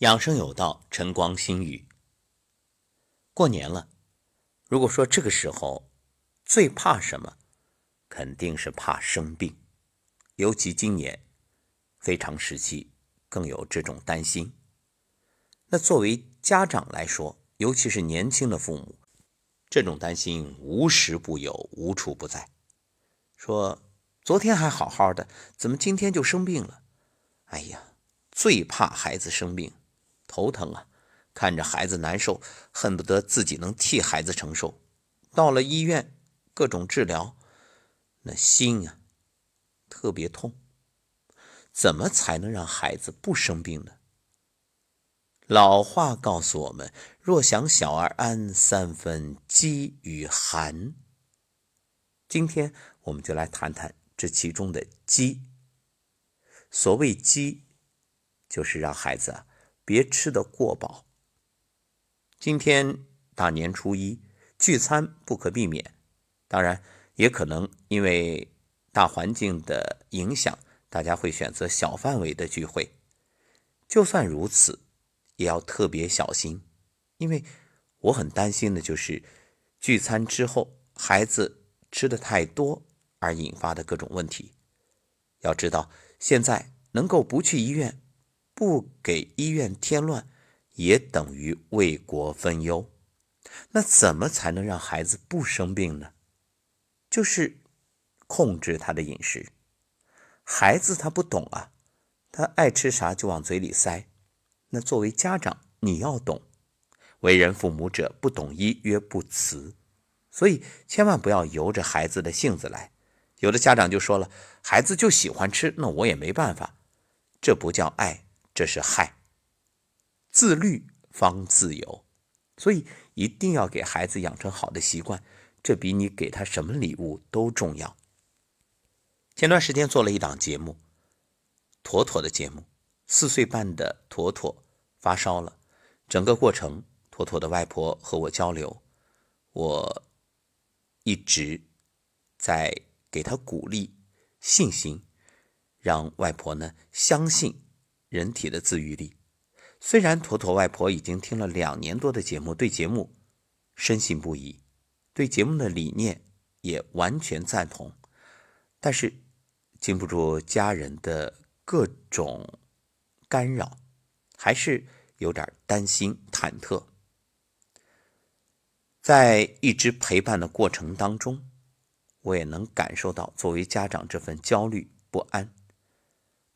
养生有道，晨光心语。过年了，如果说这个时候最怕什么，肯定是怕生病。尤其今年非常时期，更有这种担心。那作为家长来说，尤其是年轻的父母，这种担心无时不有，无处不在。说昨天还好好的，怎么今天就生病了？哎呀，最怕孩子生病。头疼啊！看着孩子难受，恨不得自己能替孩子承受。到了医院，各种治疗，那心啊特别痛。怎么才能让孩子不生病呢？老话告诉我们：“若想小儿安，三分饥与寒。”今天我们就来谈谈这其中的“饥”。所谓“饥”，就是让孩子啊。别吃得过饱。今天大年初一聚餐不可避免，当然也可能因为大环境的影响，大家会选择小范围的聚会。就算如此，也要特别小心，因为我很担心的就是聚餐之后孩子吃的太多而引发的各种问题。要知道，现在能够不去医院。不给医院添乱，也等于为国分忧。那怎么才能让孩子不生病呢？就是控制他的饮食。孩子他不懂啊，他爱吃啥就往嘴里塞。那作为家长，你要懂。为人父母者，不懂医曰不慈。所以千万不要由着孩子的性子来。有的家长就说了，孩子就喜欢吃，那我也没办法。这不叫爱。这是害，自律方自由，所以一定要给孩子养成好的习惯，这比你给他什么礼物都重要。前段时间做了一档节目，妥妥的节目，四岁半的妥妥发烧了，整个过程，妥妥的外婆和我交流，我一直在给他鼓励信心，让外婆呢相信。人体的自愈力，虽然妥妥外婆已经听了两年多的节目，对节目深信不疑，对节目的理念也完全赞同，但是经不住家人的各种干扰，还是有点担心忐忑。在一直陪伴的过程当中，我也能感受到作为家长这份焦虑不安。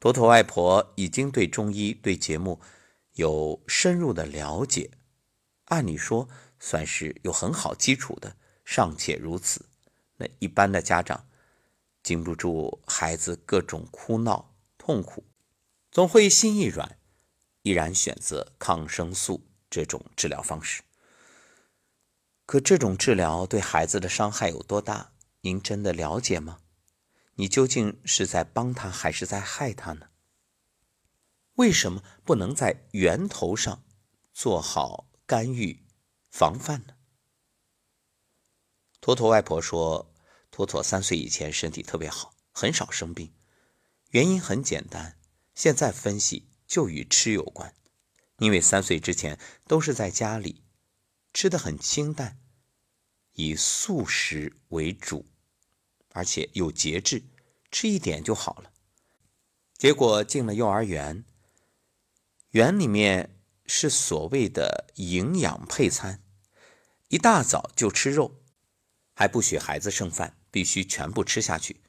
妥妥外婆已经对中医、对节目有深入的了解，按理说算是有很好基础的，尚且如此，那一般的家长经不住孩子各种哭闹、痛苦，总会心一软，依然选择抗生素这种治疗方式。可这种治疗对孩子的伤害有多大？您真的了解吗？你究竟是在帮他还是在害他呢？为什么不能在源头上做好干预防范呢？托托外婆说，托托三岁以前身体特别好，很少生病，原因很简单，现在分析就与吃有关，因为三岁之前都是在家里吃的很清淡，以素食为主。而且有节制，吃一点就好了。结果进了幼儿园，园里面是所谓的营养配餐，一大早就吃肉，还不许孩子剩饭，必须全部吃下去。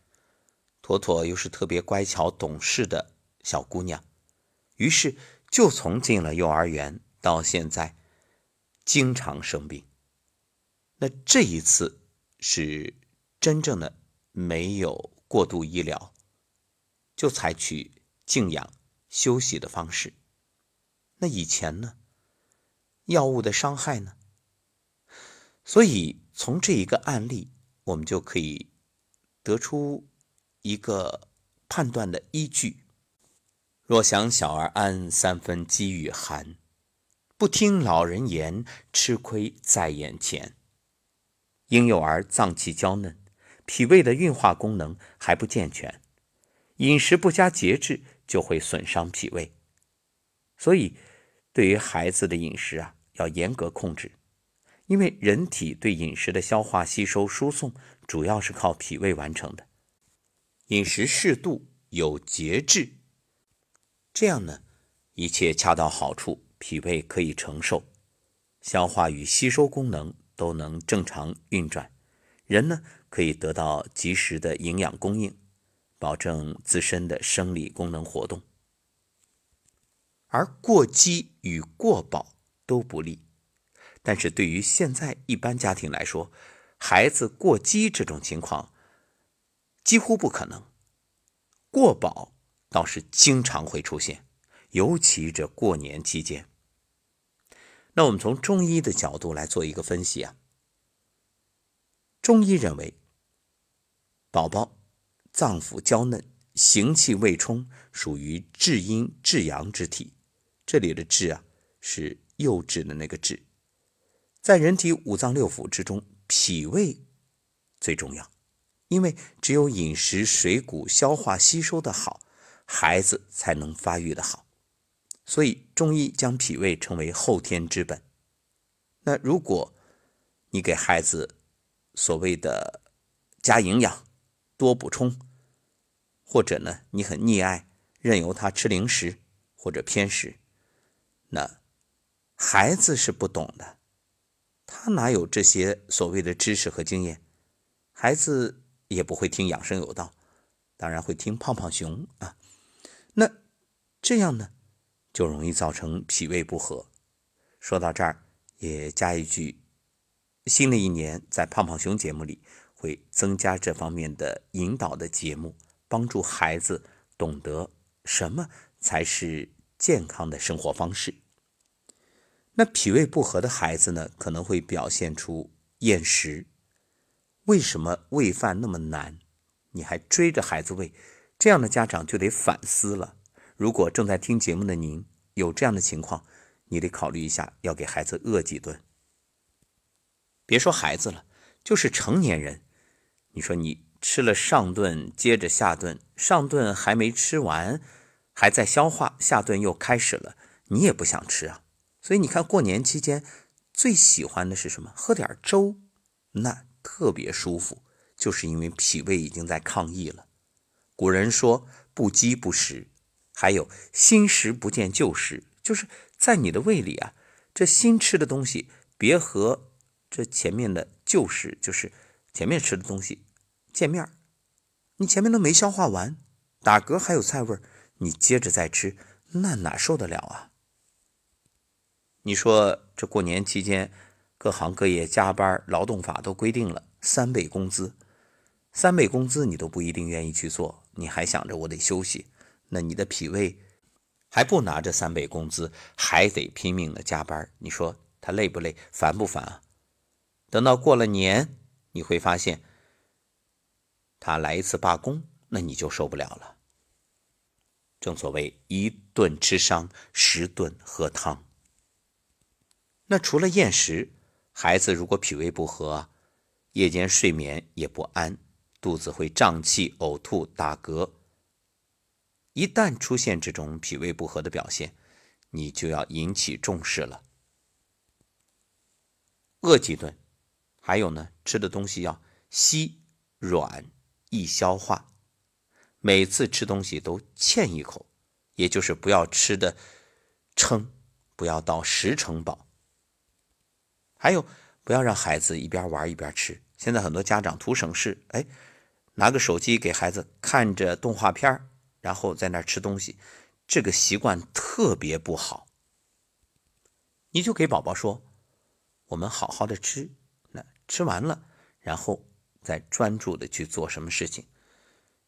妥妥又是特别乖巧懂事的小姑娘，于是就从进了幼儿园到现在，经常生病。那这一次是真正的。没有过度医疗，就采取静养休息的方式。那以前呢？药物的伤害呢？所以从这一个案例，我们就可以得出一个判断的依据：若想小儿安，三分饥与寒。不听老人言，吃亏在眼前。婴幼儿脏器娇嫩。脾胃的运化功能还不健全，饮食不加节制就会损伤脾胃。所以，对于孩子的饮食啊，要严格控制，因为人体对饮食的消化、吸收、输送主要是靠脾胃完成的。饮食适度，有节制，这样呢，一切恰到好处，脾胃可以承受，消化与吸收功能都能正常运转，人呢可以得到及时的营养供应，保证自身的生理功能活动。而过饥与过饱都不利，但是对于现在一般家庭来说，孩子过饥这种情况几乎不可能，过饱倒是经常会出现，尤其这过年期间。那我们从中医的角度来做一个分析啊，中医认为，宝宝脏腑娇嫩，形气未充，属于至阴至阳之体。这里的“至”啊，是幼稚的那个“质”。在人体五脏六腑之中，脾胃最重要，因为只有饮食水谷消化吸收的好，孩子才能发育的好。所以中医将脾胃称为后天之本。那如果你给孩子所谓的加营养、多补充，或者呢你很溺爱，任由他吃零食或者偏食。那孩子是不懂的，他哪有这些所谓的知识和经验？孩子也不会听养生有道，当然会听胖胖熊啊。那这样呢，就容易造成脾胃不和。说到这儿，也加一句：新的一年在胖胖熊节目里会增加这方面的引导的节目，帮助孩子懂得什么才是。健康的生活方式。那脾胃不和的孩子呢，可能会表现出厌食。为什么喂饭那么难？你还追着孩子喂，这样的家长就得反思了。如果正在听节目的您有这样的情况，你得考虑一下，要给孩子饿几顿。别说孩子了，就是成年人，你说你吃了上顿，接着下顿，上顿还没吃完。还在消化，下顿又开始了，你也不想吃啊。所以你看，过年期间最喜欢的是什么？喝点粥，那特别舒服，就是因为脾胃已经在抗议了。古人说“不饥不食”，还有“新食不见旧食”，就是在你的胃里啊，这新吃的东西别和这前面的旧食，就是前面吃的东西见面你前面都没消化完，打嗝还有菜味儿。你接着再吃，那哪受得了啊？你说这过年期间，各行各业加班，劳动法都规定了三倍工资，三倍工资你都不一定愿意去做，你还想着我得休息，那你的脾胃还不拿着三倍工资，还得拼命的加班，你说他累不累，烦不烦啊？等到过了年，你会发现他来一次罢工，那你就受不了了。正所谓一顿吃伤，十顿喝汤。那除了厌食，孩子如果脾胃不和，夜间睡眠也不安，肚子会胀气、呕吐、打嗝。一旦出现这种脾胃不和的表现，你就要引起重视了。饿几顿，还有呢，吃的东西要稀软易消化。每次吃东西都欠一口，也就是不要吃的撑，不要到十成饱。还有，不要让孩子一边玩一边吃。现在很多家长图省事，哎，拿个手机给孩子看着动画片然后在那吃东西，这个习惯特别不好。你就给宝宝说，我们好好的吃，吃完了，然后再专注的去做什么事情。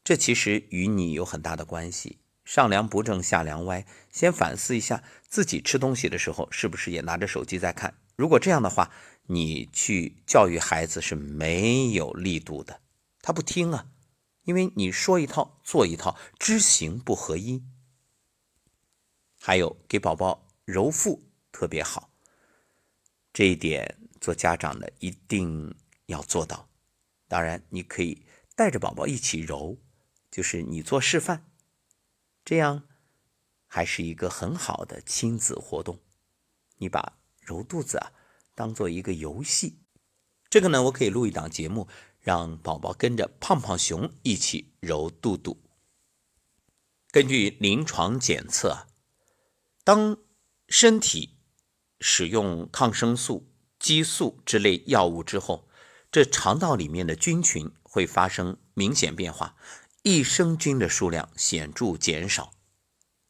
这其实与你有很大的关系。上梁不正下梁歪，先反思一下自己吃东西的时候是不是也拿着手机在看。如果这样的话，你去教育孩子是没有力度的，他不听啊，因为你说一套做一套，知行不合一。还有给宝宝揉腹特别好，这一点做家长的一定要做到。当然，你可以带着宝宝一起揉。就是你做示范，这样还是一个很好的亲子活动。你把揉肚子啊当做一个游戏。这个呢，我可以录一档节目，让宝宝跟着胖胖熊一起揉肚肚。根据临床检测，当身体使用抗生素、激素之类药物之后，这肠道里面的菌群会发生明显变化，益生菌的数量显著减少。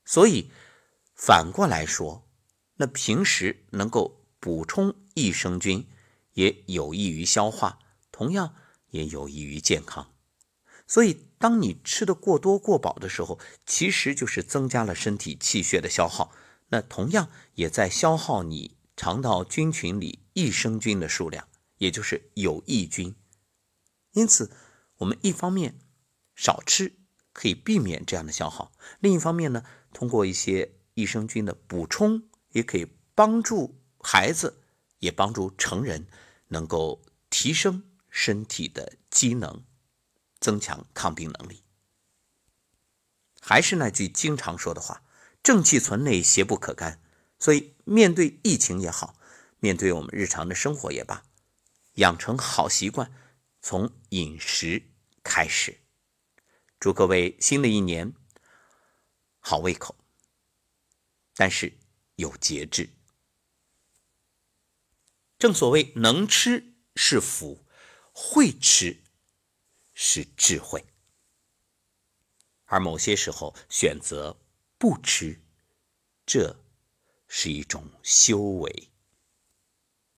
所以反过来说，那平时能够补充益生菌。也有益于消化，同样也有益于健康。所以，当你吃的过多过饱的时候，其实就是增加了身体气血的消耗，那同样也在消耗你肠道菌群里益生菌的数量，也就是有益菌。因此，我们一方面少吃可以避免这样的消耗，另一方面呢，通过一些益生菌的补充，也可以帮助孩子，也帮助成人。能够提升身体的机能，增强抗病能力。还是那句经常说的话：“正气存内，邪不可干。”所以，面对疫情也好，面对我们日常的生活也罢，养成好习惯，从饮食开始。祝各位新的一年好胃口，但是有节制。正所谓，能吃是福，会吃是智慧。而某些时候选择不吃，这是一种修为。